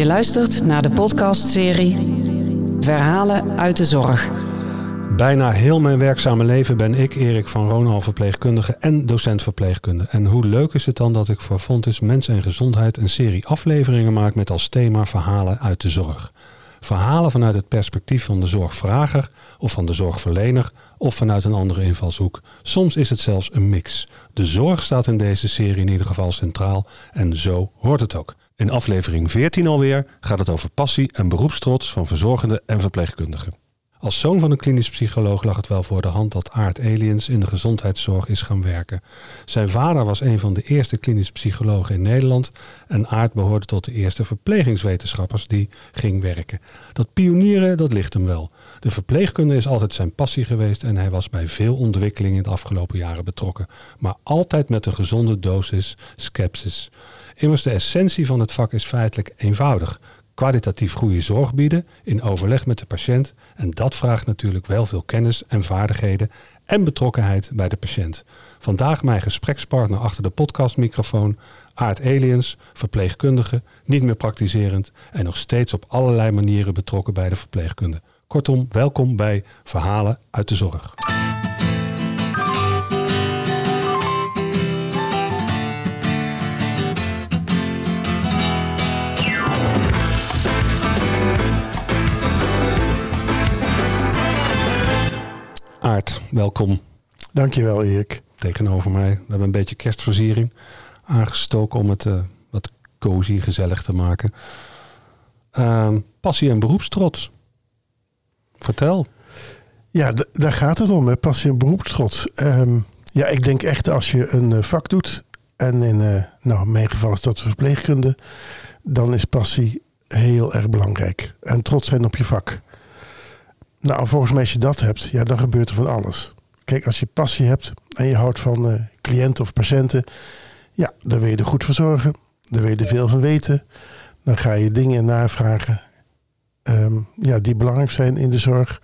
Je luistert naar de podcastserie Verhalen uit de Zorg. Bijna heel mijn werkzame leven ben ik, Erik van Ronal, verpleegkundige en docent verpleegkunde. En hoe leuk is het dan dat ik voor Fontis Mens en Gezondheid een serie afleveringen maak met als thema verhalen uit de zorg. Verhalen vanuit het perspectief van de zorgvrager of van de zorgverlener of vanuit een andere invalshoek. Soms is het zelfs een mix. De zorg staat in deze serie in ieder geval centraal en zo hoort het ook. In aflevering 14 alweer gaat het over passie en beroepstrots van verzorgenden en verpleegkundigen. Als zoon van een klinisch psycholoog lag het wel voor de hand dat Aart Aliens in de gezondheidszorg is gaan werken. Zijn vader was een van de eerste klinisch psychologen in Nederland en Aart behoorde tot de eerste verplegingswetenschappers die ging werken. Dat pionieren, dat ligt hem wel. De verpleegkunde is altijd zijn passie geweest en hij was bij veel ontwikkelingen in de afgelopen jaren betrokken, maar altijd met een gezonde dosis skepsis. Immers de essentie van het vak is feitelijk eenvoudig kwalitatief goede zorg bieden in overleg met de patiënt. En dat vraagt natuurlijk wel veel kennis en vaardigheden en betrokkenheid bij de patiënt. Vandaag mijn gesprekspartner achter de podcastmicrofoon, Aart Aliens, verpleegkundige, niet meer praktiserend en nog steeds op allerlei manieren betrokken bij de verpleegkunde. Kortom, welkom bij Verhalen uit de Zorg. Aart, welkom. Dankjewel Erik. Tegenover mij. We hebben een beetje kerstversiering aangestoken om het uh, wat cozy, gezellig te maken. Uh, passie en beroepstrots. Vertel. Ja, daar gaat het om, hè? passie en beroepstrots. Um, ja, ik denk echt als je een uh, vak doet, en in, uh, nou, in mijn geval is dat de verpleegkunde, dan is passie heel erg belangrijk. En trots zijn op je vak. Nou, volgens mij als je dat hebt, ja, dan gebeurt er van alles. Kijk, als je passie hebt en je houdt van uh, cliënten of patiënten, ja, dan wil je er goed verzorgen. Dan wil je er veel van weten. Dan ga je dingen navragen um, ja, die belangrijk zijn in de zorg.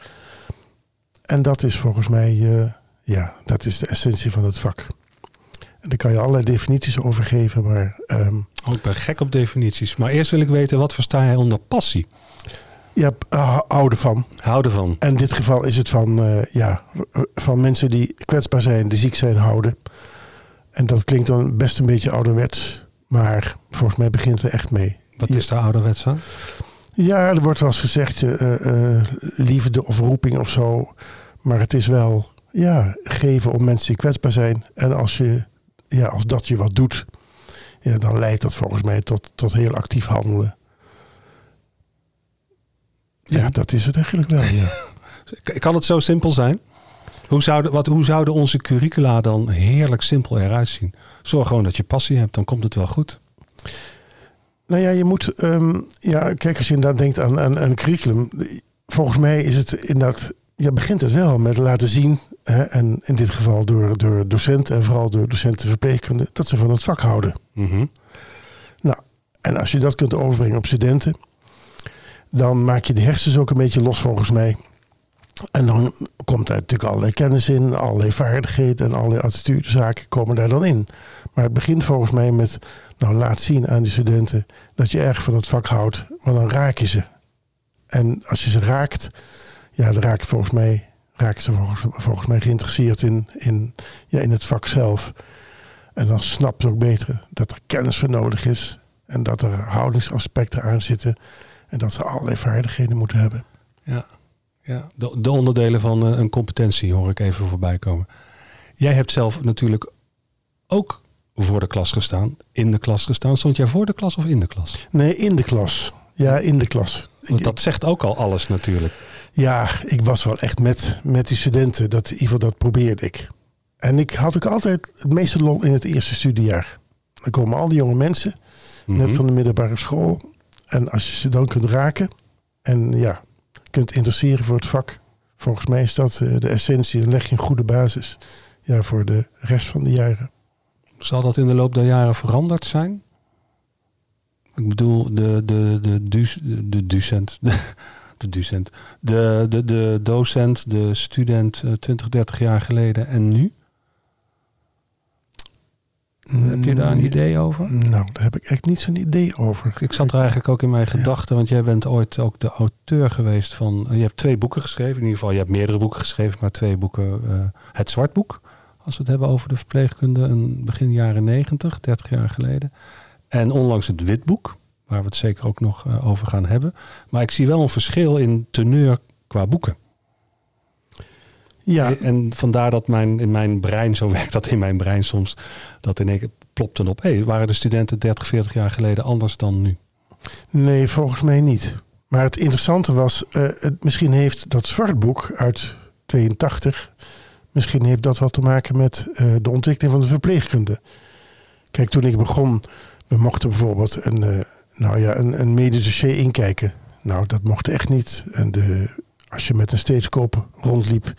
En dat is volgens mij, uh, ja, dat is de essentie van het vak. En daar kan je allerlei definities over geven, maar... Um, oh, ik ben gek op definities. Maar eerst wil ik weten, wat versta jij onder passie? Ja, uh, houden van. Houden van. En in dit geval is het van, uh, ja, van mensen die kwetsbaar zijn, die ziek zijn, houden. En dat klinkt dan best een beetje ouderwets. Maar volgens mij begint er echt mee. Wat is daar ouderwets aan? Ja, er wordt wel eens gezegd uh, liefde of roeping of zo. Maar het is wel ja, geven om mensen die kwetsbaar zijn. En als, je, ja, als dat je wat doet, ja, dan leidt dat volgens mij tot, tot heel actief handelen. Ja, dat is het eigenlijk wel. Ja. kan het zo simpel zijn? Hoe zouden, wat, hoe zouden onze curricula dan heerlijk simpel eruit zien? Zorg gewoon dat je passie hebt, dan komt het wel goed. Nou ja, je moet, um, ja, kijk, als je inderdaad denkt aan, aan, aan een curriculum, volgens mij is het inderdaad, ja, begint het wel met laten zien, hè, en in dit geval door, door docenten en vooral door docenten verpleegkunde, dat ze van het vak houden. Mm -hmm. Nou, en als je dat kunt overbrengen op studenten, dan maak je de hersens ook een beetje los volgens mij. En dan komt er natuurlijk allerlei kennis in, allerlei vaardigheden en allerlei attitudezaken komen daar dan in. Maar het begint volgens mij met, nou laat zien aan die studenten dat je erg van het vak houdt, maar dan raak je ze. En als je ze raakt, ja, dan raak je volgens mij, raken ze volgens, mij geïnteresseerd in, in, ja, in het vak zelf. En dan snappen ze ook beter dat er kennis voor nodig is en dat er houdingsaspecten aan zitten en dat ze allerlei vaardigheden moeten hebben. Ja, ja. De, de onderdelen van uh, een competentie hoor ik even voorbij komen. Jij hebt zelf natuurlijk ook voor de klas gestaan, in de klas gestaan. Stond jij voor de klas of in de klas? Nee, in de klas. Ja, in de klas. Want dat zegt ook al alles natuurlijk. Ja, ik was wel echt met, met die studenten. Dat, in ieder geval dat probeerde ik. En ik had ook altijd het meeste lol in het eerste studiejaar. Dan komen al die jonge mensen, mm -hmm. net van de middelbare school. En als je ze dan kunt raken en ja, kunt interesseren voor het vak, volgens mij is dat de essentie. Dan leg je een goede basis ja, voor de rest van de jaren. Zal dat in de loop der jaren veranderd zijn? Ik bedoel, de, de, de, de, de docent, de, docent, de, de, de docent, de student 20, 30 jaar geleden en nu? Heb je daar een idee over? Nou, daar heb ik echt niet zo'n idee over. Ik zat er eigenlijk ook in mijn gedachten, want jij bent ooit ook de auteur geweest van. Je hebt twee boeken geschreven, in ieder geval. Je hebt meerdere boeken geschreven, maar twee boeken. Uh, het Zwartboek, als we het hebben over de verpleegkunde, een begin jaren 90, 30 jaar geleden. En onlangs het Witboek, waar we het zeker ook nog uh, over gaan hebben. Maar ik zie wel een verschil in teneur qua boeken. Ja. En vandaar dat mijn, in mijn brein, zo werkt dat in mijn brein soms, dat in één keer plopte op. Hé, waren de studenten 30, 40 jaar geleden anders dan nu? Nee, volgens mij niet. Maar het interessante was, uh, het, misschien heeft dat zwartboek uit 82, misschien heeft dat wat te maken met uh, de ontwikkeling van de verpleegkunde. Kijk, toen ik begon, we mochten bijvoorbeeld een, uh, nou ja, een, een medisch dossier inkijken. Nou, dat mocht echt niet. En de, als je met een steetskoop rondliep,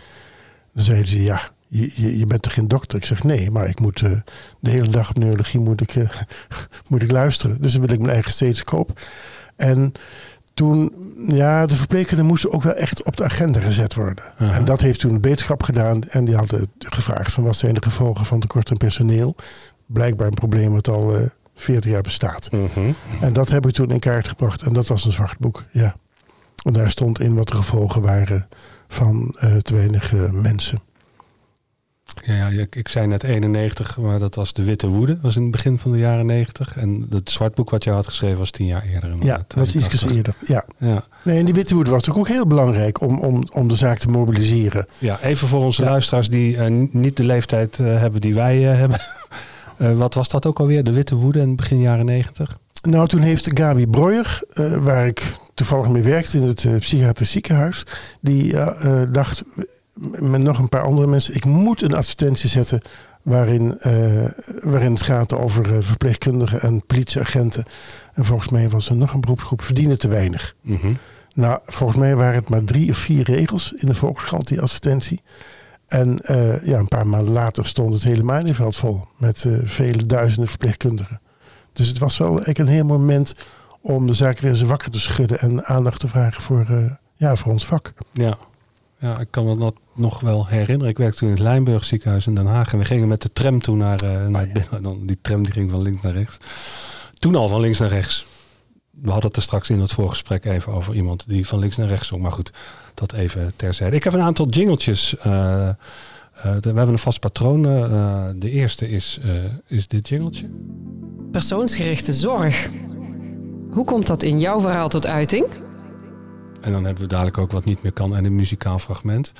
dan zeiden ze, ja, je, je, je, bent toch geen dokter? Ik zeg, nee, maar ik moet uh, de hele dag op neurologie moet ik, uh, moet ik luisteren. Dus dan wil ik mijn eigen steetskoop. En toen, ja, de verpleegkunde moesten ook wel echt op de agenda gezet worden. Uh -huh. En dat heeft toen een beterschap gedaan. En die hadden gevraagd van wat zijn de gevolgen van tekort aan personeel. Blijkbaar een probleem wat al uh, 40 jaar bestaat. -huh. En dat heb ik toen in kaart gebracht. En dat was een zwart boek, ja. En daar stond in wat de gevolgen waren van uh, te weinig mensen. Ja, ja ik, ik, zei net 91, maar dat was de Witte Woede. Was in het begin van de jaren 90. En het zwartboek wat je had geschreven was tien jaar eerder. Ja, dat was iets eerder. Ja. ja. Nee, en die Witte Woede was natuurlijk ook heel belangrijk om, om, om de zaak te mobiliseren. Ja, even voor onze ja. luisteraars die uh, niet de leeftijd uh, hebben die wij uh, hebben. wat was dat ook alweer? De Witte Woede in begin jaren 90? Nou, toen heeft Gabi Breuer, waar ik toevallig mee werkte in het psychiatrisch ziekenhuis, die dacht met nog een paar andere mensen. Ik moet een advertentie zetten waarin, uh, waarin het gaat over uh, verpleegkundigen en politieagenten. En volgens mij was er nog een beroepsgroep verdienen te weinig. Mm -hmm. Nou, volgens mij waren het maar drie of vier regels in de Volkskrant, die advertentie. En uh, ja, een paar maanden later stond het hele Malieveld vol met vele duizenden verpleegkundigen. Dus het was wel een heel moment om de zaak weer eens wakker te schudden en aandacht te vragen voor, ja, voor ons vak. Ja. Ja, ik kan me dat nog wel herinneren. Ik werkte toen in het Lijnburg ziekenhuis in Den Haag. En we gingen met de tram toen naar, uh, naar binnen. Dan, die tram die ging van links naar rechts. Toen al van links naar rechts. We hadden het er straks in het voorgesprek even over iemand die van links naar rechts zong. Maar goed, dat even terzijde. Ik heb een aantal jingletjes. Uh, uh, de, we hebben een vast patroon. de eerste is, is dit jingletje. Persoonsgerichte zorg. Hoe komt dat in jouw verhaal tot uiting? En dan hebben we dadelijk ook wat niet meer kan en een muzikaal fragment.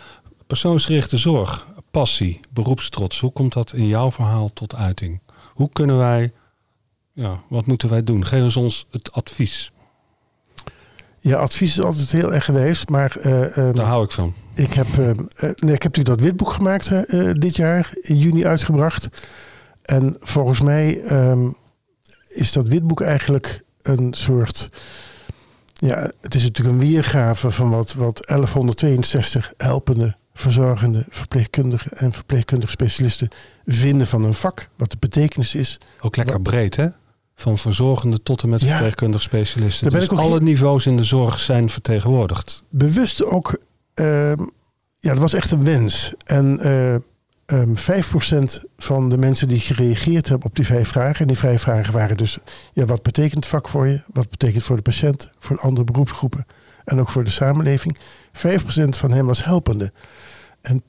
Persoonsgerichte zorg, passie, beroepstrots. Hoe komt dat in jouw verhaal tot uiting? Hoe kunnen wij, ja, wat moeten wij doen? Geef ons het advies. Ja, advies is altijd heel erg geweest, maar... Uh, um, Daar hou ik van. Ik heb, uh, nee, ik heb natuurlijk dat witboek gemaakt uh, dit jaar, in juni uitgebracht. En volgens mij um, is dat witboek eigenlijk een soort ja, het is natuurlijk een weergave van wat, wat 1162 helpende, verzorgende verpleegkundigen en verpleegkundige specialisten vinden van een vak. Wat de betekenis is. Ook lekker breed, hè? Van verzorgende tot en met ja, verpleegkundige specialisten. Dus alle heel... niveaus in de zorg zijn vertegenwoordigd. Bewust ook, uh, ja, dat was echt een wens. En uh, um, 5% van de mensen die gereageerd hebben op die vijf vragen. En die vijf vragen waren dus: ja, wat betekent het vak voor je? Wat betekent het voor de patiënt, voor andere beroepsgroepen en ook voor de samenleving? 5% van hen was helpende. En 10%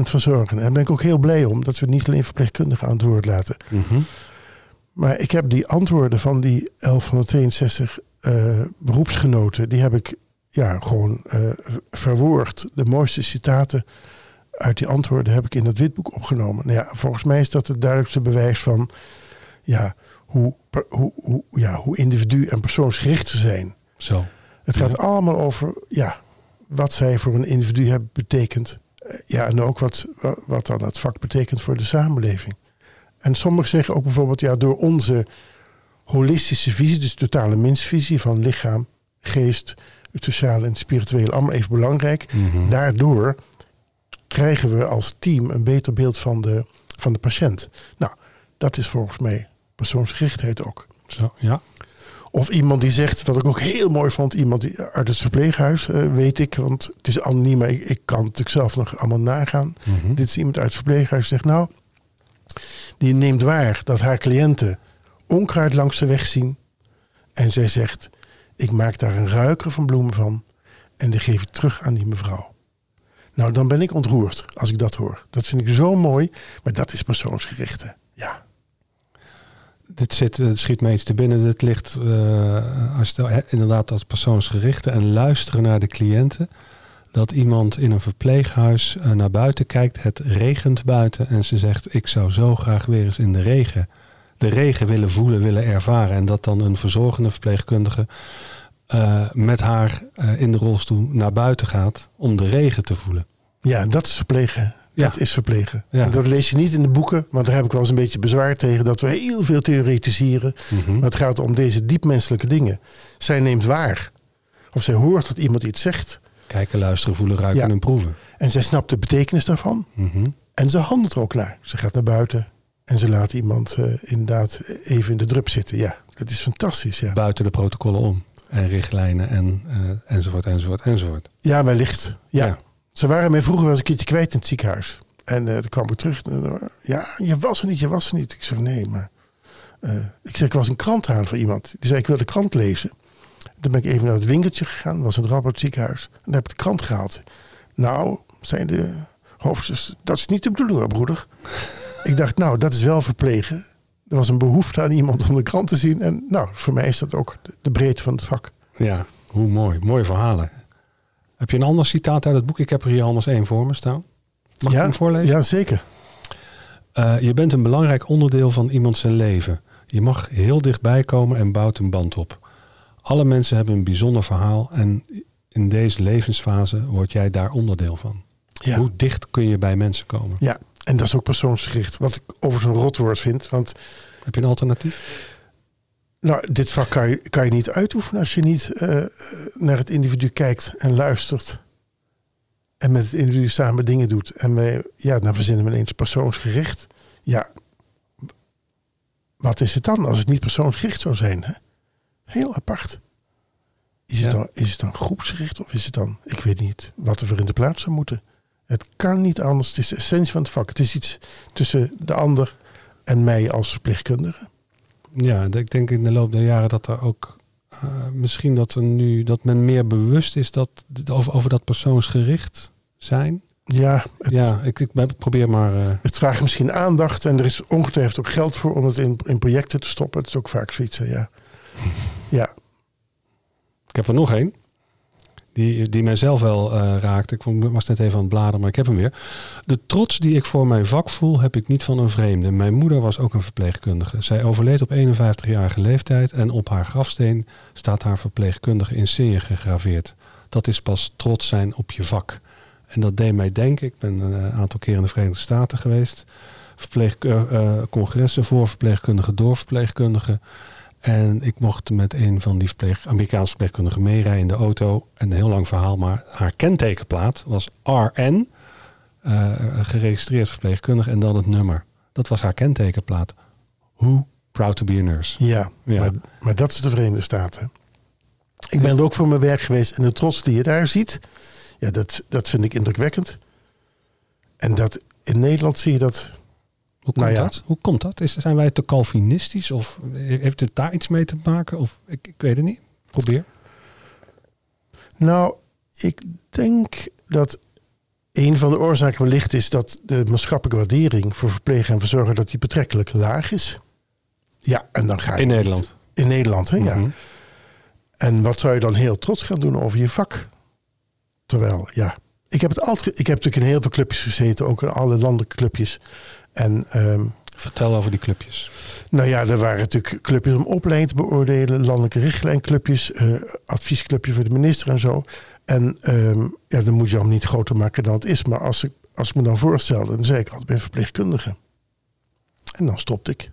verzorgende. En daar ben ik ook heel blij om dat we niet alleen verpleegkundigen aan het woord laten. Mm -hmm. Maar ik heb die antwoorden van die 1162 uh, beroepsgenoten, die heb ik ja, gewoon uh, verwoord. De mooiste citaten uit die antwoorden heb ik in dat witboek opgenomen. Nou ja, volgens mij is dat het duidelijkste bewijs van ja, hoe, hoe, hoe, ja, hoe individu en persoonsgericht ze zijn. Zo. Het gaat ja. allemaal over ja, wat zij voor een individu hebben betekend. Ja, en ook wat, wat dan het vak betekent voor de samenleving. En sommigen zeggen ook bijvoorbeeld, ja, door onze holistische visie, dus totale mensvisie van lichaam, geest, het sociale en het spirituele, allemaal even belangrijk. Mm -hmm. Daardoor krijgen we als team een beter beeld van de, van de patiënt. Nou, dat is volgens mij persoonsgerichtheid ook. Zo, ja. Of iemand die zegt, wat ik ook heel mooi vond, iemand die, uit het verpleeghuis, uh, weet ik, want het is anoniem, maar ik, ik kan het natuurlijk zelf nog allemaal nagaan. Mm -hmm. Dit is iemand uit het verpleeghuis die zegt, nou, Die neemt waar dat haar cliënten onkruid langs de weg zien. En zij zegt, ik maak daar een ruiker van bloemen van. En die geef ik terug aan die mevrouw. Nou, dan ben ik ontroerd als ik dat hoor. Dat vind ik zo mooi. Maar dat is persoonsgerichte. Ja. Dit zit, schiet me iets te binnen. Dit ligt uh, als stel, inderdaad als persoonsgerichte en luisteren naar de cliënten. Dat iemand in een verpleeghuis uh, naar buiten kijkt. Het regent buiten en ze zegt: Ik zou zo graag weer eens in de regen. De regen willen voelen, willen ervaren. En dat dan een verzorgende verpleegkundige uh, met haar in de rolstoel naar buiten gaat om de regen te voelen. Ja, dat is verplegen. Ja. Dat is verplegen. Ja. En dat lees je niet in de boeken, want daar heb ik wel eens een beetje bezwaar tegen dat we heel veel theoretiseren. Mm -hmm. Maar het gaat om deze diepmenselijke dingen. Zij neemt waar. Of zij hoort dat iemand iets zegt. Kijken, luisteren, voelen, ruiken ja. en proeven. En zij snapt de betekenis daarvan. Mm -hmm. En ze handelt er ook naar. Ze gaat naar buiten en ze laat iemand uh, inderdaad even in de drup zitten. Ja, dat is fantastisch. Ja. Buiten de protocollen om. En richtlijnen en, uh, enzovoort, enzovoort, enzovoort. Ja, wellicht. ja. ja. Ze waren mij vroeger wel eens een keertje kwijt in het ziekenhuis. En uh, toen kwam ik terug. ja, je was er niet, je was er niet. Ik zeg, nee, maar... Uh, ik zeg, ik was een krant aan voor iemand. Die zei, ik wil de krant lezen. Toen ben ik even naar het winkeltje gegaan. Was een Rabbert ziekenhuis. En daar heb ik de krant gehaald. Nou, zijn de hoofdsters... Dat is niet de bedoeling, broeder. ik dacht, nou, dat is wel verplegen. Er was een behoefte aan iemand om de krant te zien. En nou, voor mij is dat ook de breedte van het vak. Ja, hoe mooi. Mooie verhalen. Heb je een ander citaat uit het boek? Ik heb er hier anders één voor me staan. Mag ja, ik hem voorlezen? Ja, zeker. Uh, je bent een belangrijk onderdeel van iemand zijn leven. Je mag heel dichtbij komen en bouwt een band op. Alle mensen hebben een bijzonder verhaal en in deze levensfase word jij daar onderdeel van. Ja. Hoe dicht kun je bij mensen komen? Ja, en dat is ook persoonsgericht. Wat ik over zo'n rotwoord vind. Want Heb je een alternatief? Nou, dit vak kan je, kan je niet uitoefenen als je niet uh, naar het individu kijkt en luistert. En met het individu samen dingen doet. En wij, ja, dan verzinnen we ineens persoonsgericht. Ja, wat is het dan als het niet persoonsgericht zou zijn? Hè? Heel apart. Is het, dan, is het dan groepsgericht of is het dan, ik weet niet, wat er voor in de plaats zou moeten? Het kan niet anders. Het is de essentie van het vak. Het is iets tussen de ander en mij als verpleegkundige. Ja, ik denk in de loop der jaren dat er ook uh, misschien dat er nu dat men meer bewust is dat over, over dat persoonsgericht zijn. Ja, het, ja ik, ik, probeer maar. Uh... Het vraagt misschien aandacht en er is ongetwijfeld ook geld voor om het in, in projecten te stoppen. Het is ook vaak zoiets, ja. ja. Ik heb er nog één die, die mijzelf wel uh, raakte. Ik was net even aan het bladeren, maar ik heb hem weer. De trots die ik voor mijn vak voel, heb ik niet van een vreemde. Mijn moeder was ook een verpleegkundige. Zij overleed op 51-jarige leeftijd en op haar grafsteen staat haar verpleegkundige in serie gegraveerd. Dat is pas trots zijn op je vak. En dat deed mij denken, ik ben een aantal keer in de Verenigde Staten geweest. Uh, congressen voor verpleegkundigen, door verpleegkundigen. En ik mocht met een van die verpleeg, Amerikaanse verpleegkundigen meerijden in de auto. En een heel lang verhaal, maar haar kentekenplaat was RN. Uh, geregistreerd verpleegkundige en dan het nummer. Dat was haar kentekenplaat. Who proud to be a nurse. Ja, ja. Maar, maar, dat is de Verenigde Staten. Ik ben er ook voor mijn werk geweest en de trots die je daar ziet, ja, dat, dat vind ik indrukwekkend. En dat in Nederland zie je dat hoe komt, nou ja. dat? Hoe komt dat? Is, zijn wij te Calvinistisch? Of heeft het daar iets mee te maken? Of ik, ik weet het niet. Probeer. Nou, ik denk dat een van de oorzaken wellicht is dat de maatschappelijke waardering voor verplegen en verzorgen dat die betrekkelijk laag is. Ja, en dan ga je. In Nederland. In Nederland, hè, ja. Mhm. En wat zou je dan heel trots gaan doen over je vak? Terwijl, ja, ik heb het altijd. Ik heb natuurlijk in heel veel clubjes gezeten, ook in alle landelijke clubjes. En, um, Vertel over die clubjes. Nou ja, er waren natuurlijk clubjes om opleiding te beoordelen, landelijke richtlijnclubjes, uh, adviesclubje voor de minister en zo. En um, ja, dan moet je hem niet groter maken dan het is. Maar als ik, als ik me dan voorstelde, dan zei ik altijd, ben verpleegkundige. En dan stopte ik.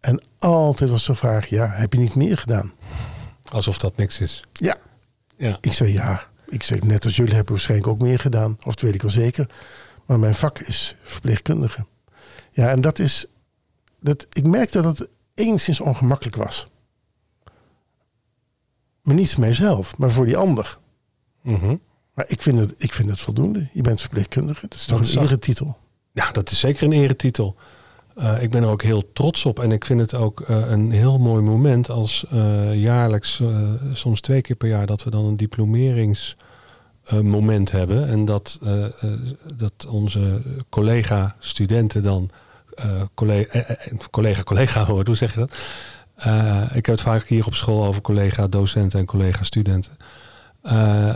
En altijd was de vraag, ja, heb je niet meer gedaan? Alsof dat niks is. Ja. ja. Ik zei ja. Ik zeg net als jullie hebben waarschijnlijk ook meer gedaan. Of dat weet ik wel zeker. Maar mijn vak is verpleegkundige. Ja, en dat is. Dat, ik merkte dat het enigszins ongemakkelijk was. Maar niet voor mijzelf, maar voor die ander. Mm Maar ik vind, het, ik vind het voldoende. Je bent verpleegkundige. Dat is toch een eretitel? Ja, dat is zeker een eretitel. ik ben er ook heel trots op en ik vind het ook een heel mooi moment als jaarlijks, soms twee keer per jaar, dat we dan een diplomeringsmoment hebben. En dat, dat onze collega-studenten dan collega, collega, collega hoor, hoe zeg je dat? ik heb het vaak hier op school over collega-docenten en collega-studenten.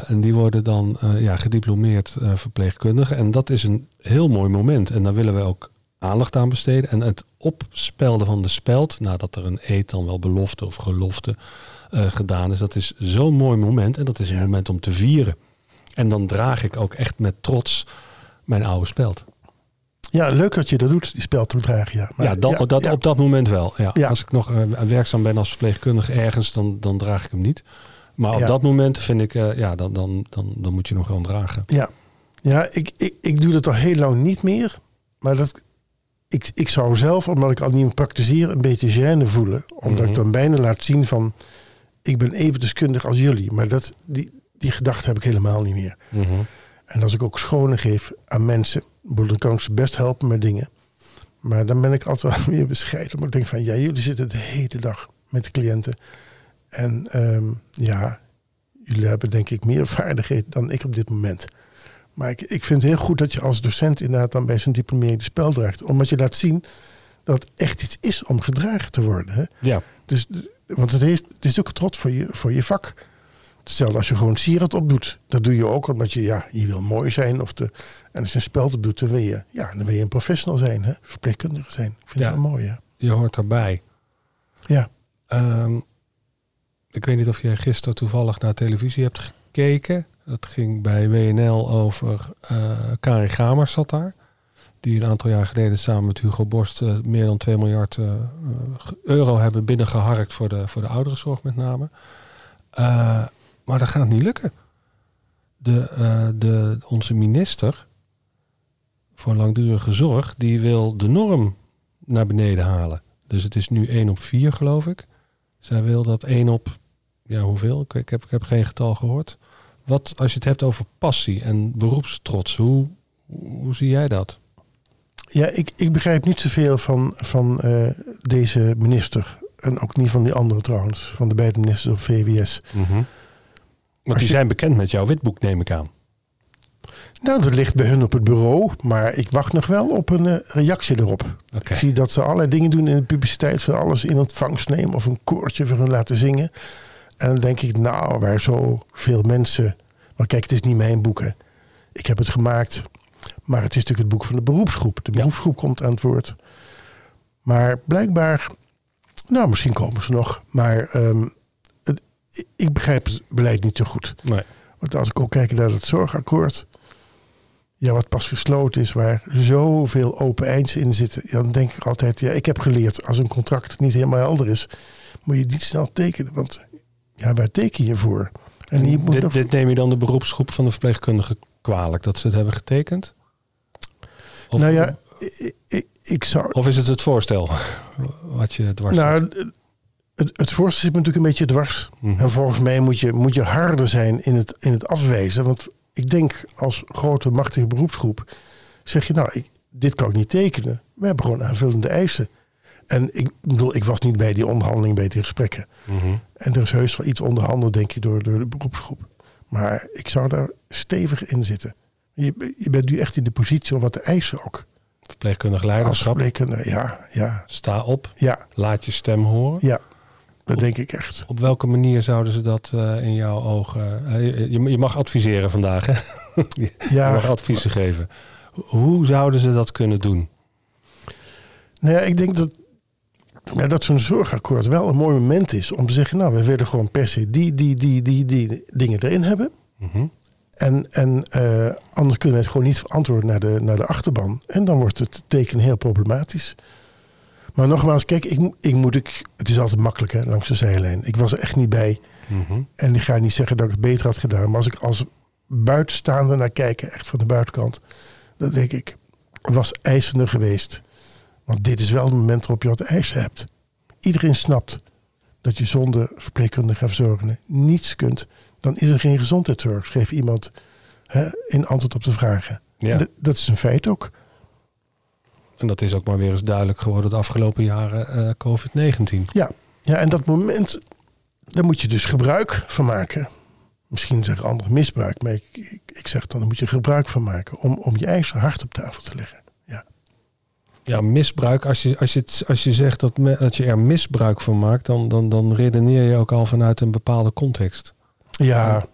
En die worden dan ja, gediplomeerd verpleegkundigen. En dat is een heel mooi moment. En daar willen we ook aandacht aan besteden. En het opspelden van de speld, nadat er een eet dan wel belofte of gelofte gedaan is, dat is zo'n mooi moment. En dat is een moment om te vieren. En dan draag ik ook echt met trots mijn oude speld. Ja, leuk dat je dat doet, die speld dragen. Ja, maar, ja, dat, dat, op dat moment wel. Ja. Als ik nog werkzaam ben als verpleegkundige ergens, dan, dan draag ik hem niet. Maar op dat moment vind ik, uh, ja, dan, dan, dan, dan moet je nog gewoon dragen. Ja, ja ik, ik, ik doe dat al heel lang niet meer. Maar dat, ik, ik zou zelf, omdat ik al niet meer praktiseer, een beetje gêne voelen. Omdat ik mhm. dan bijna laat zien van, ik ben even deskundig als jullie. Maar dat, die, die gedachte heb ik helemaal niet meer. Mhm. En als ik ook schonen geef aan mensen, dan kan ik ze best helpen met dingen. Maar dan ben ik altijd wel meer bescheiden. Maar ik denk van, ja, jullie zitten de hele dag met de cliënten. En ehm, ja, jullie hebben denk ik meer vaardigheden dan ik op dit moment. Maar ik, ik vind het heel goed dat je als docent inderdaad dan bij zo'n diplomering de spel draagt. Omdat je laat zien dat het echt iets is om gedragen te worden. Hè? Ja. Dus, want het, heeft, het is ook trots voor je, voor je vak. Hetzelfde als je gewoon sieraad opdoet. Dat doe je ook omdat je, ja, je wil mooi zijn. Of de, en als je een speld opdoet, dan wil je, ja, dan wil je een professional zijn. Hè? Verpleegkundige zijn. Ik vind ja, het wel mooi. Je hoort erbij. Ja. Um, ik weet niet of jij gisteren toevallig naar televisie hebt gekeken. Dat ging bij WNL over uh, Karin Gamers zat daar. Die een aantal jaar geleden samen met Hugo Borst uh, meer dan 2 miljard uh, euro hebben binnengeharkt voor de, voor de ouderenzorg met name. Maar dat gaat niet lukken. De, de, onze minister voor langdurige zorg, die wil de norm naar beneden halen. Dus het is nu 1 op 4 geloof ik. Zij wil dat 1 op ja, hoeveel? Ik, ik, heb, ik heb geen getal gehoord. Wat, als je het hebt over passie en beroepstrots, hoe, hoe zie jij dat? Ja, ik, ik begrijp niet zoveel van, van uh, deze minister. En ook niet van die andere trouwens, van de beide ministers op VWS. Mm -hmm. Want die zijn bekend met jouw witboek, neem ik aan. Nou, dat ligt bij hun op het bureau, maar ik wacht nog wel op een uh, reactie erop. Okay. Ik zie dat ze allerlei dingen doen in de publiciteit, van alles in ontvangst nemen of een koortje voor hun laten zingen. En dan denk ik, nou, waar zoveel mensen. Maar kijk, het is niet mijn boek. Hè. Ik heb het gemaakt. Maar het is natuurlijk het boek van de beroepsgroep. De beroepsgroep komt aan het woord. Maar blijkbaar. Nou, misschien komen ze nog. Maar um, het, ik begrijp het beleid niet zo goed. Nee. Want als ik ook kijk naar het zorgakkoord. Ja, wat pas gesloten is, waar zoveel open einds in zitten. dan denk ik altijd, ja, ik heb geleerd, als een contract niet helemaal helder is, moet je niet snel tekenen. Want ja, waar teken je voor? En, moet dit, dit, neem je dan de beroepsgroep van de verpleegkundigen kwalijk dat ze het hebben getekend? Of, nou ja, ik, ik, zou. Of is het het voorstel wat je dwars Nou, het, het voorstel zit natuurlijk een beetje dwars. Mhm. En volgens mij moet je, moet je harder zijn in het, in het afwijzen. Want ik denk als grote, machtige beroepsgroep. zeg je nou, ik, dit kan ik niet tekenen. We hebben gewoon aanvullende eisen. En ik bedoel, ik was niet bij die onderhandeling, bij die gesprekken. Mhm. En er is heus wel iets onderhandeld, denk je, door, door de beroepsgroep. Maar ik zou daar stevig in zitten. Je, je bent nu echt in de positie om wat te eisen ook. Verpleegkundig leiderschap. Verpleegkundig, ja, ja. Sta op. Ja. Laat je stem horen. Ja, dat denk ik echt. Op welke manier zouden ze dat uh, in jouw ogen... Uh, je, je, mag adviseren vandaag, hè? je ja. mag adviezen geven. Hoe zouden ze dat kunnen doen? Nou ja, ik denk dat ja, dat zo'n zorgakkoord wel een mooi moment is om te zeggen, nou, we willen gewoon per se die, die, die, die, die dingen erin hebben. Mhm. En, en uh, anders kunnen we het gewoon niet verantwoorden naar de, naar de achterban. En dan wordt het teken heel problematisch. Maar nogmaals, kijk, ik, ik moet ik, het is altijd makkelijk hè, langs de zijlijn. Ik was er echt niet bij. Mhm. En ik ga niet zeggen dat ik het beter had gedaan. Maar als ik als buitenstaander naar kijk, echt van de buitenkant, dan denk ik, was eisender geweest. Want dit is wel het moment waarop je wat eisen hebt. Iedereen snapt dat je zonder verpleegkundige verzorgende niets kunt. Dan is er geen gezondheidszorg, schreef iemand hè, in antwoord op de vragen. Ja. Dat is een feit ook. En dat is ook maar weer eens duidelijk geworden de afgelopen jaren eh, COVID-19. Ja. ja, en dat moment, daar moet je dus gebruik van maken. Misschien zeggen anderen misbruik, maar ik, ik, ik zeg dan, daar moet je gebruik van maken om, om je eigen hart op tafel te leggen. Ja, Ja, misbruik. Als je, als je, als je zegt dat, me- dat je er misbruik van maakt, dan, dan, dan redeneer je ook al vanuit een bepaalde context. ja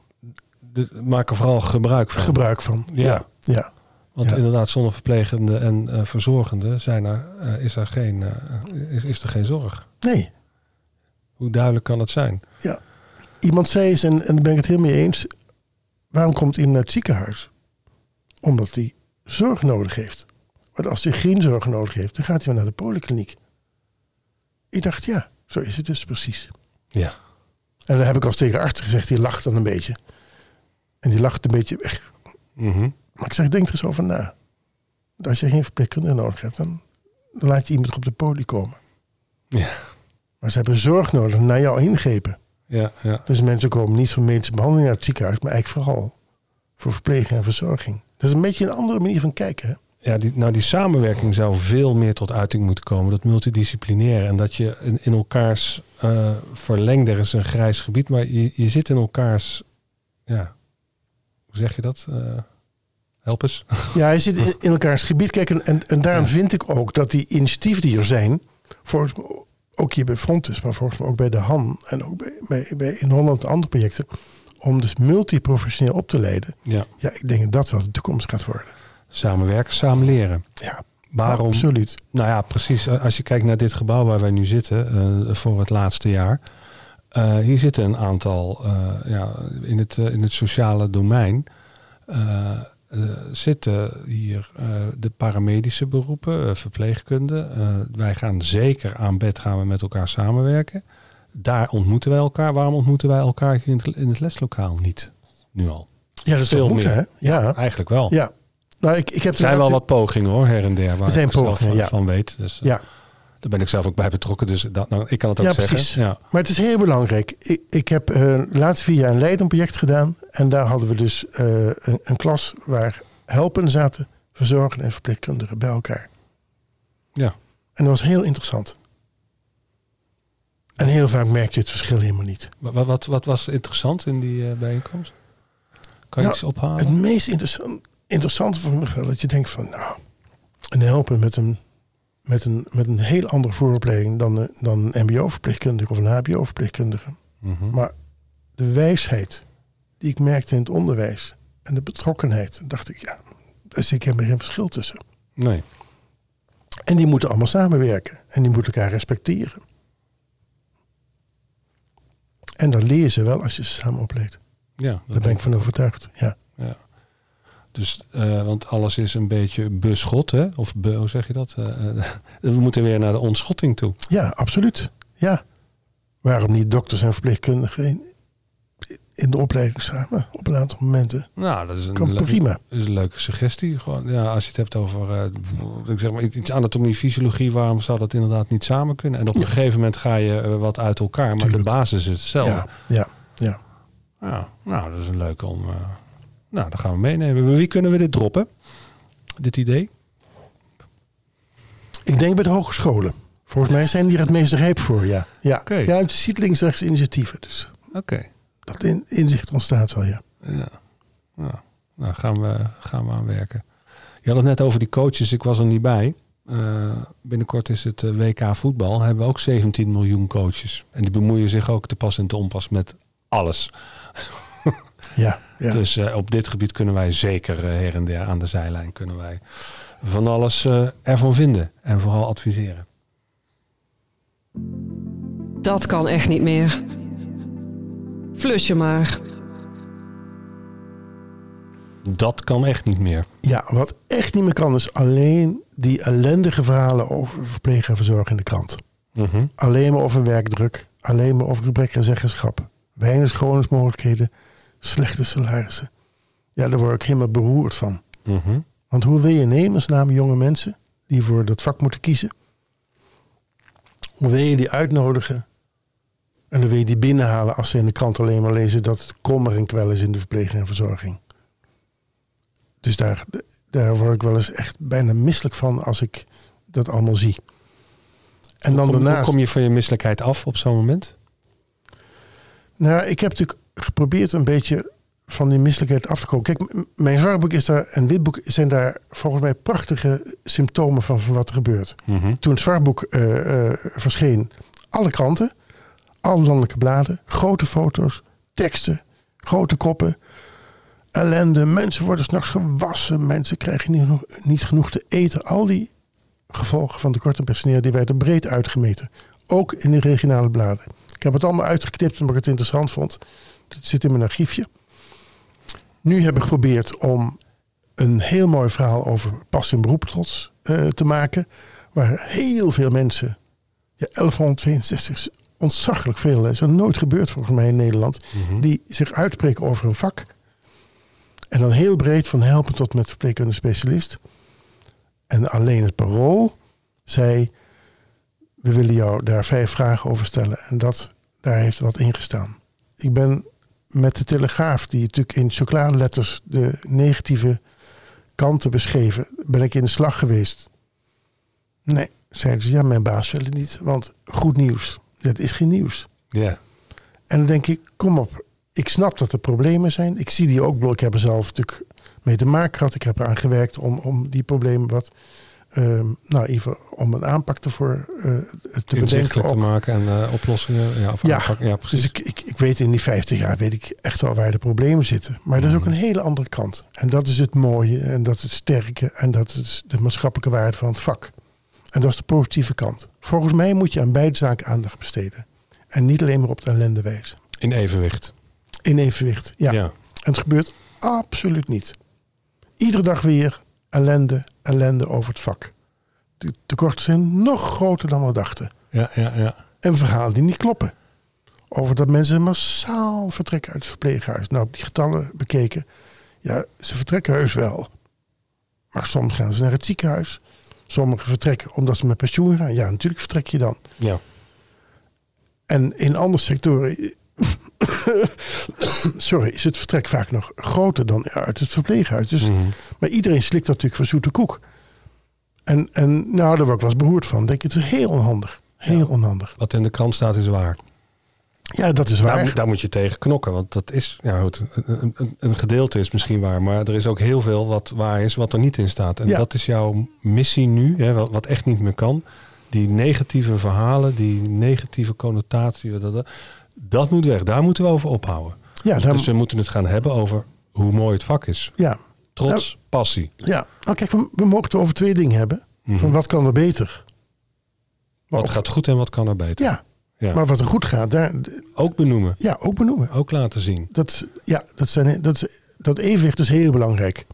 De, maak er vooral gebruik van. gebruik van. Ja. Ja, ja. Want Ja. inderdaad, zonder verplegende en eh, verzorgende zijn er, eh, is, er geen, eh, is, is er geen zorg. Nee, Hoe duidelijk kan het zijn? Iemand zei eens, en, en daar ben ik het heel mee eens. Waarom komt iemand naar het ziekenhuis? Omdat hij zorg nodig heeft. Want als hij geen zorg nodig heeft, dan gaat hij naar de polykliniek. Ik dacht, ja, zo is het dus precies. Ja. En dan heb ik als tegen gezegd, die lacht dan een beetje. En die lacht een beetje weg. Mhm. Maar ik zeg, denk er eens over na. Want als je geen verpleegkundige nodig hebt, dan, dan laat je iemand op de poli komen. Ja. Maar ze hebben zorg nodig naar jouw ingrepen. Ja, ja. Dus mensen komen niet voor medische behandeling naar het ziekenhuis, maar eigenlijk vooral voor verpleging en verzorging. Dat is een beetje een andere manier van kijken. Hè? Ja, die, nou die samenwerking zou veel meer tot uiting moeten komen. Dat multidisciplinaire. En dat je in, in elkaars eh verlengde, er is een grijs gebied, maar je, je zit in elkaars, ja, hoe zeg je dat? Eh, help eens. Ja, hij zit in, in elkaars gebied. Kijk, en, en, en daarom Ja. vind ik ook dat die initiatieven die er zijn, volgens mij ook hier bij Frontus, maar volgens mij ook bij de Han en ook bij, bij, bij in Holland andere projecten, om dus multiprofessioneel op te leiden. Ja. Ja, ik denk dat dat wel de toekomst gaat worden. Samenwerken, samen leren. Ja, Waarom? absoluut. Nou ja, precies. Als je kijkt naar dit gebouw waar wij nu zitten, eh, voor het laatste jaar. eh, hier zitten een aantal, eh, ja, in het, in het sociale domein, eh, zitten hier eh, de paramedische beroepen, eh, verpleegkunde. Wij gaan zeker aan bed gaan we met elkaar samenwerken. Daar ontmoeten wij elkaar. Waarom ontmoeten wij elkaar in het, in het leslokaal niet? Nu al. Ja, dat is Veel meer. hè? Ja, Eigenlijk wel. ja. Nou, ik, ik heb Er zijn wel wat pogingen hoor, her en der. Waar Er zijn ik pogingen, van, ja. van weet. Dus, Ja, daar ben ik zelf ook bij betrokken, dus dat, nou, ik kan het ook Ja, zeggen. precies. Ja. Maar het is heel belangrijk. Ik, ik heb eh, de laatste vier jaar een Leiden-project gedaan. En daar hadden we dus eh, een, een klas waar helpen zaten, verzorgenden en verpleegkundigen bij elkaar. Ja. En dat was heel interessant. En heel vaak merk je het verschil helemaal niet. Wat, wat, wat was interessant in die eh, bijeenkomst? Kan je Nou, iets ophalen? Het meest interessant, interessante vond ik wel dat je denkt van, nou, een helpen met een, met een, met een heel andere vooropleiding dan, een- dan een mbo-verpleegkundige of een hbo-verpleegkundige. Mhm. Maar de wijsheid die ik merkte in het onderwijs en de betrokkenheid, dacht ik, ja, daar zie ik helemaal geen verschil tussen. Nee. En die moeten allemaal samenwerken en die moeten elkaar respecteren. En dat leer je ze wel als je ze samen opleedt. Ja, Daar ben ik van overtuigd. Ja, Ja. Dus, eh, want alles is een beetje beschot, hè? Of be, hoe zeg je dat? Eh, eh, we moeten weer naar de ontschotting toe. ja absoluut. Ja. Waarom niet dokters en verpleegkundigen in, in de opleiding samen op een aantal momenten? Nou, dat is een, Kan le- prima. dat is een leuke suggestie. Gewoon, ja, als je het hebt over eh, ik zeg maar, iets anatomie, fysiologie, waarom zou dat inderdaad niet samen kunnen? En op een gegeven moment ga je wat uit elkaar, maar Tuurlijk. de basis is hetzelfde. Ja, ja, ja. Ja, nou, dat is een leuke om. Nou, dan gaan we meenemen. Wie kunnen we dit droppen? Dit idee? Ik denk bij de hogescholen. Volgens mij zijn die er het meest rijp voor, ja. Ja, Oké. ja je ziet links-rechts initiatieven. Dus Oké. dat in, inzicht ontstaat wel, ja. Ja. ja. Nou, gaan we, gaan we aan werken. Je had het net over die coaches. Ik was er niet bij. Eh, binnenkort is het eh, WK voetbal. Hebben we ook 17 miljoen coaches. En die bemoeien zich ook te pas en te onpas met alles. Ja, ja. Dus eh, op dit gebied kunnen wij zeker eh, her en der aan de zijlijn kunnen wij van alles eh, ervan vinden. En vooral adviseren. Dat kan echt niet meer. Flus je maar. Dat kan echt niet meer. ja, wat echt niet meer kan is alleen die ellendige verhalen over verpleeg en verzorg in de krant. Mhm. Alleen maar over werkdruk, alleen maar over gebrek aan zeggenschap. Weinig scholingsmogelijkheden, slechte salarissen. Ja, daar word ik helemaal beroerd van. Mhm. Want hoe wil je in hemelsnaam jonge mensen die voor dat vak moeten kiezen, hoe wil je die uitnodigen en dan wil je die binnenhalen als ze in de krant alleen maar lezen dat het kommer en kwel is in de verpleging en verzorging. Dus daar, daar word ik wel eens echt bijna misselijk van als ik dat allemaal zie. En dan kom, daarnaast... hoe kom je van je misselijkheid af op zo'n moment? Nou, ik heb natuurlijk geprobeerd een beetje van die misselijkheid af te komen. Kijk, mijn zwaarboek is daar en witboek zijn daar volgens mij prachtige symptomen van, van wat er gebeurt. Toen het zwaarboek eh, eh, verscheen, alle kranten, alle landelijke bladen, grote foto's, teksten, grote koppen, ellende. Mensen worden s'nachts gewassen, mensen krijgen niet, genoeg- niet genoeg te eten. Al die gevolgen van tekort aan personeel die werden breed uitgemeten. Ook in de regionale bladen. Ik heb het allemaal uitgeknipt omdat ik het interessant vond. Het zit in mijn archiefje. Nu heb ik geprobeerd om een heel mooi verhaal over pas in beroep trots eh, te maken. Waar heel veel mensen, ja, 1162 is ontzaglijk veel, is nog nooit gebeurd volgens mij in Nederland, die zich uitspreken over een vak. En dan heel breed van helpen tot met verpleegkundige specialist. En alleen het parool zei, we willen jou daar vijf vragen over stellen. En dat, daar heeft wat in gestaan. Ik ben met de Telegraaf, die natuurlijk in chocoladeletters de negatieve kanten beschreven, ben ik in de slag geweest. Nee, zeiden ze, ja, mijn baas wil het niet, want goed nieuws, dat is geen nieuws. Ja. En dan denk ik, kom op, ik snap dat er problemen zijn. Ik zie die ook, ik heb er zelf natuurlijk mee te maken gehad. Ik heb eraan gewerkt om, om die problemen wat, ehm, nou even om een aanpak ervoor eh, te bedenken. Inzichtelijk te maken en eh, oplossingen. Ja, of Ja, ja precies. Dus ik, ik, ik weet in die 50 jaar weet ik echt wel waar de problemen zitten. Maar er is ook een hele andere kant. En dat is het mooie en dat is het sterke en dat is de maatschappelijke waarde van het vak. En dat is de positieve kant. Volgens mij moet je aan beide zaken aandacht besteden. En niet alleen maar op de ellende wijzen. In evenwicht. In evenwicht, ja. Ja. En het gebeurt absoluut niet. Iedere dag weer ellende, ellende over het vak. De tekorten zijn nog groter dan we dachten. Ja, ja, ja. En verhalen die niet kloppen. Over dat mensen massaal vertrekken uit het verpleeghuis. Nou, die getallen bekeken. Ja, ze vertrekken heus wel. Maar soms gaan ze naar het ziekenhuis. Sommigen vertrekken omdat ze met pensioen gaan. Ja, natuurlijk vertrek je dan. ja. En in andere sectoren. sorry, is het vertrek vaak nog groter dan uit het verpleeghuis. Dus, Mhm. Maar iedereen slikt dat natuurlijk voor zoete koek. En, en nou, daar word ik wel eens beroerd van. Denk het is heel onhandig. Heel onhandig. Wat in de krant staat is waar. Ja, dat is waar. Daar, moet- daar moet je tegen knokken. Want dat is, ja, goed, een, een, een gedeelte is misschien waar. Maar er is ook heel veel wat waar is, wat er niet in staat. En Ja. dat is jouw missie nu, hè, wat, wat echt niet meer kan. Die negatieve verhalen, die negatieve connotatie. Dat, dat, moet weg. Daar moeten we over ophouden. ja, Dus we moeten het gaan hebben over hoe mooi het vak is. ja, Trots, passie. ja. Nou, kijk, we, we mogen het over twee dingen hebben. Van wat kan er beter? Maar Wat op- gaat goed en wat kan er beter. Ja, Ja. maar wat er goed gaat, daar, Ook benoemen. ja, ook benoemen. Ook laten zien. Dat, ja, dat, zijn, dat, dat evenwicht is heel belangrijk.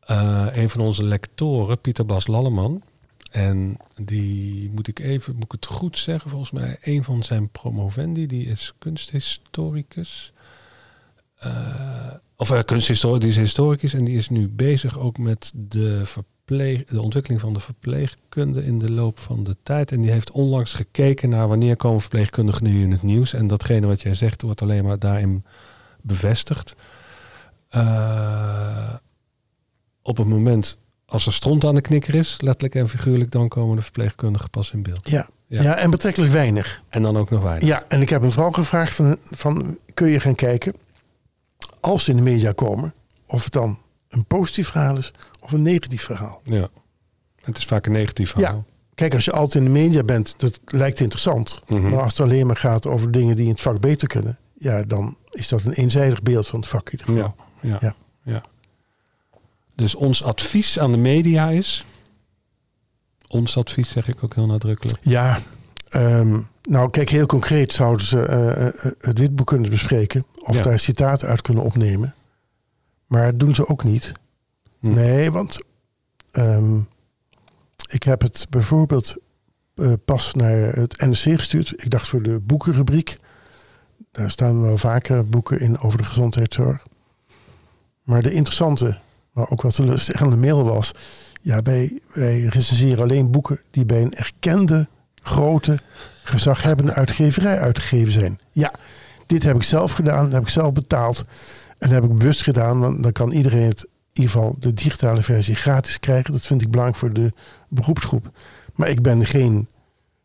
Eh, een van onze lectoren, Pieter Bas Lalleman. En die moet ik even, moet ik het goed zeggen, volgens mij een van zijn promovendi, die is kunsthistoricus. Eh, of uh, kunsthistoricus, die is historicus en die is nu bezig ook met de, verpleeg, de ontwikkeling van de verpleegkunde in de loop van de tijd. En die heeft onlangs gekeken naar wanneer komen verpleegkundigen nu in het nieuws. En datgene wat jij zegt wordt alleen maar daarin bevestigd. Eh, op het moment als er stront aan de knikker is, letterlijk en figuurlijk, dan komen de verpleegkundigen pas in beeld. Ja, Ja. ja. en betrekkelijk weinig. En dan ook nog weinig. Ja, en ik heb een vrouw gevraagd van, van kun je gaan kijken, als ze in de media komen, of het dan een positief verhaal is of een negatief verhaal. Ja. Het is vaak een negatief verhaal. Ja, kijk, als je altijd in de media bent, dat lijkt interessant. Mhm. Maar als het alleen maar gaat over dingen die in het vak beter kunnen, ja, dan is dat een eenzijdig beeld van het vak in ieder geval. Ja, ja, Ja. ja. Dus ons advies aan de media is. Ons advies zeg ik ook heel nadrukkelijk. Ja, ehm, nou kijk, heel concreet zouden ze eh, het witboek kunnen bespreken. Of Ja. daar citaten uit kunnen opnemen. Maar dat doen ze ook niet. Hm. Nee, want ehm, ik heb het bijvoorbeeld pas naar het NRC gestuurd. Ik dacht voor de boekenrubriek. Daar staan wel vaker boeken in over de gezondheidszorg. Maar de interessante, maar ook wat teleurstellende mail was... Ja, wij, wij recenseren alleen boeken die bij een erkende, grote, gezaghebbende uitgeverij uitgegeven zijn. Ja, dit heb ik zelf gedaan, heb ik zelf betaald. En heb ik bewust gedaan, want dan kan iedereen het ieder geval de digitale versie gratis krijgen. Dat vind ik belangrijk voor de beroepsgroep. Maar ik ben geen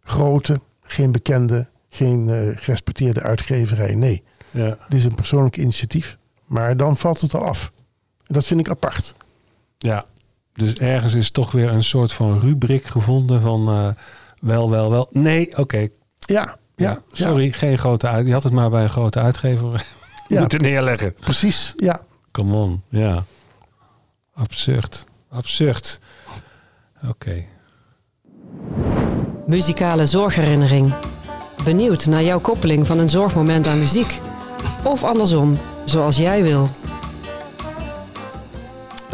grote, geen bekende, geen eh, gerespecteerde uitgeverij. Nee, Ja. dit is een persoonlijk initiatief. Maar dan valt het al af. En dat vind ik apart. ja. Dus ergens is toch weer een soort van rubriek gevonden van eh, wel, wel, wel. Nee, oké. Ja, ja, Ja, sorry, geen grote uit. Je had het maar bij een grote uitgever Ja. moeten neerleggen. Precies. Ja. Come on, ja. Absurd. Absurd. Oké. Muzikale zorgherinnering. Benieuwd naar jouw koppeling van een zorgmoment aan muziek? Of andersom, zoals jij wil.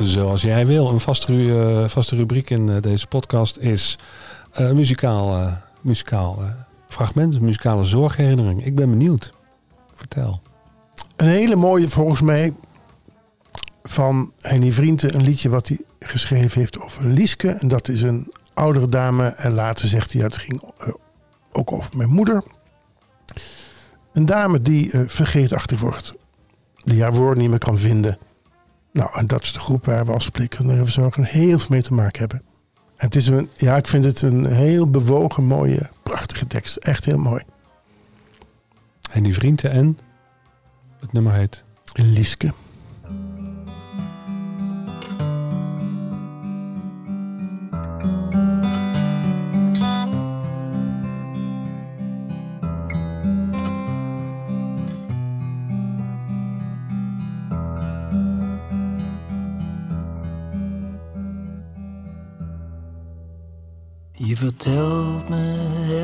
Zoals jij wil. Een vaste, eh, vaste rubriek in eh, deze podcast is eh, muzikaal, muzikaal fragment, muzikale zorgherinnering. Ik ben benieuwd. Vertel. Een hele mooie volgens mij van Henny Vrienden. Een liedje wat hij geschreven heeft over Lieske. En dat is een oudere dame. En later zegt hij, ja, het ging ook over mijn moeder. Een dame die eh, vergeetachtig wordt. Die haar woord niet meer kan vinden. Nou, en dat is de groep waar we als verpleegkundige verzorger heel veel mee te maken hebben. En het is een, ja, ik vind het een heel bewogen, mooie, prachtige tekst. Echt heel mooi. En die vrienden en het nummer heet. Lieske. Vertelt me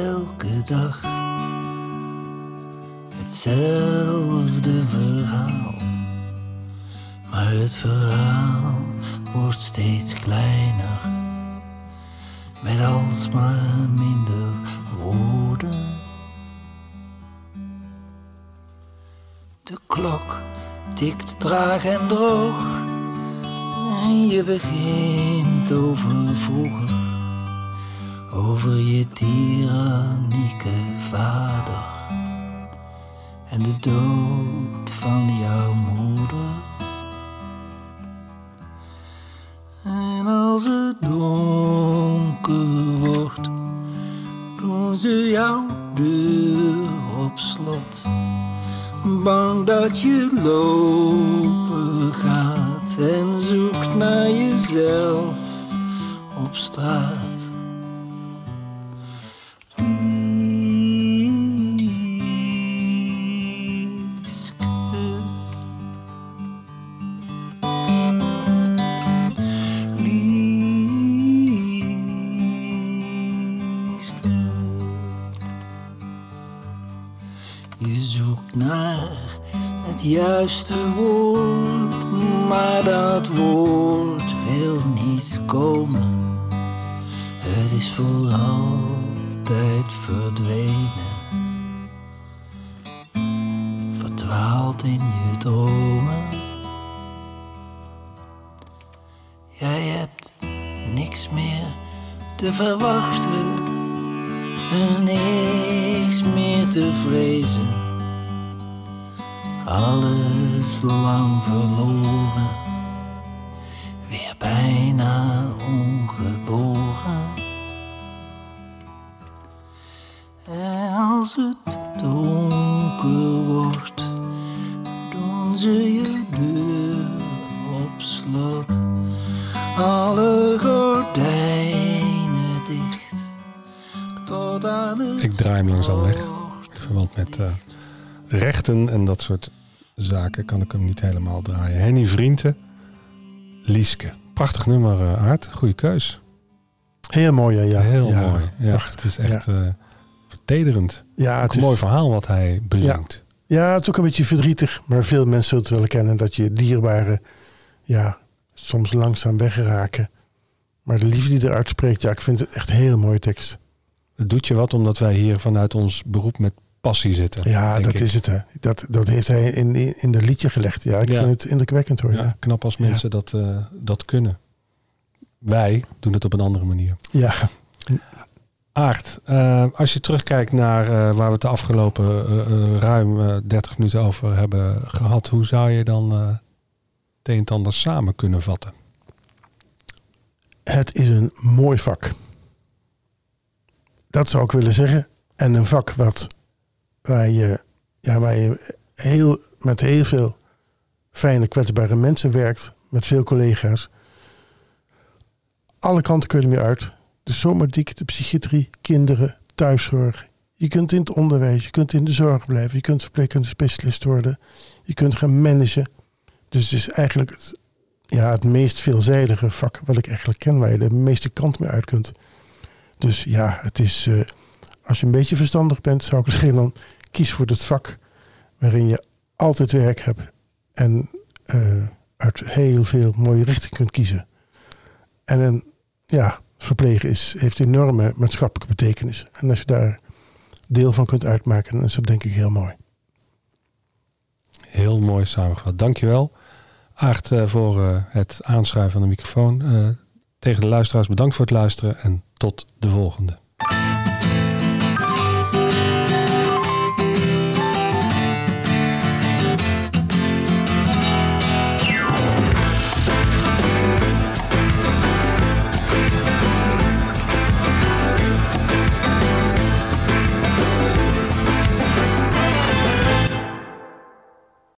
elke dag hetzelfde verhaal. Maar het verhaal wordt steeds kleiner. Met alsmaar minder woorden. De klok tikt traag en droog. En je begint over vroeger over je tyrannieke vader en de dood van jouw moeder. En als het donker wordt, doen ze jouw deur op slot. Bang dat je lopen gaat en zoekt naar jezelf op straat. Het juiste woord, maar dat woord wil niet komen. Het is voor altijd verdwenen. Verdwaald in je dromen. Jij hebt niks meer te verwachten. En niks meer te vrezen. Alles lang verloren. Weer bijna ongeboren. En als het donker wordt, doen ze je deur op slot. Alle gordijnen dicht. Tot aan het Ik draai hem langzaam weg. In verband met eh, rechten en dat soort zaken kan ik hem niet helemaal draaien. Henny Vrienden, Lieske. Prachtig nummer, eh, Aart. Goeie keus. Heel mooi, ja. ja. Heel Ja, mooi. Ja, het is echt eh, vertederend. Ja, het een is, mooi verhaal wat hij bezingt. ja, het is ook een beetje verdrietig. Maar veel mensen zullen het wel kennen dat je dierbaren ja, soms langzaam weggeraken. Maar de liefde die eruit spreekt, ja, ik vind het echt een hele mooie tekst. Het doet je wat omdat wij hier vanuit ons beroep met passie zitten. Ja, dat ik. is het. Hè. Dat, dat heeft hij in, in, in de liedje gelegd. Ja, ik Ja. vind het indrukwekkend hoor. Ja, Ja, knap als mensen dat, eh, dat kunnen. Wij doen het op een andere manier. ja. Aart, eh, als je terugkijkt naar eh, waar we het de afgelopen ruim eh, 30 minuten over hebben gehad, hoe zou je dan het een en ander samen kunnen vatten? Het is een mooi vak. Dat zou ik willen zeggen. En een vak wat, waar, je, ja, waar je heel, met heel veel fijne, kwetsbare mensen werkt. Met veel collega's. Alle kanten kun je uit. De somatiek, de psychiatrie, kinderen, thuiszorg. Je kunt in het onderwijs, je kunt in de zorg blijven. Je kunt verpleegkundige specialist worden. Je kunt gaan managen. Dus het is eigenlijk het, ja, het meest veelzijdige vak wat ik eigenlijk ken. Waar je de meeste kant mee uit kunt. Dus ja, het is... eh, als je een beetje verstandig bent, zou ik zeggen dan kies voor het vak waarin je altijd werk hebt en eh, uit heel veel mooie richtingen kunt kiezen. En een, ja, verplegen is, heeft enorme maatschappelijke betekenis. En als je daar deel van kunt uitmaken, dan is dat denk ik heel mooi. Heel mooi samengevat. Dankjewel. Aart eh, voor eh, het aanschuiven van de microfoon. Tegen de luisteraars bedankt voor het luisteren en tot de volgende.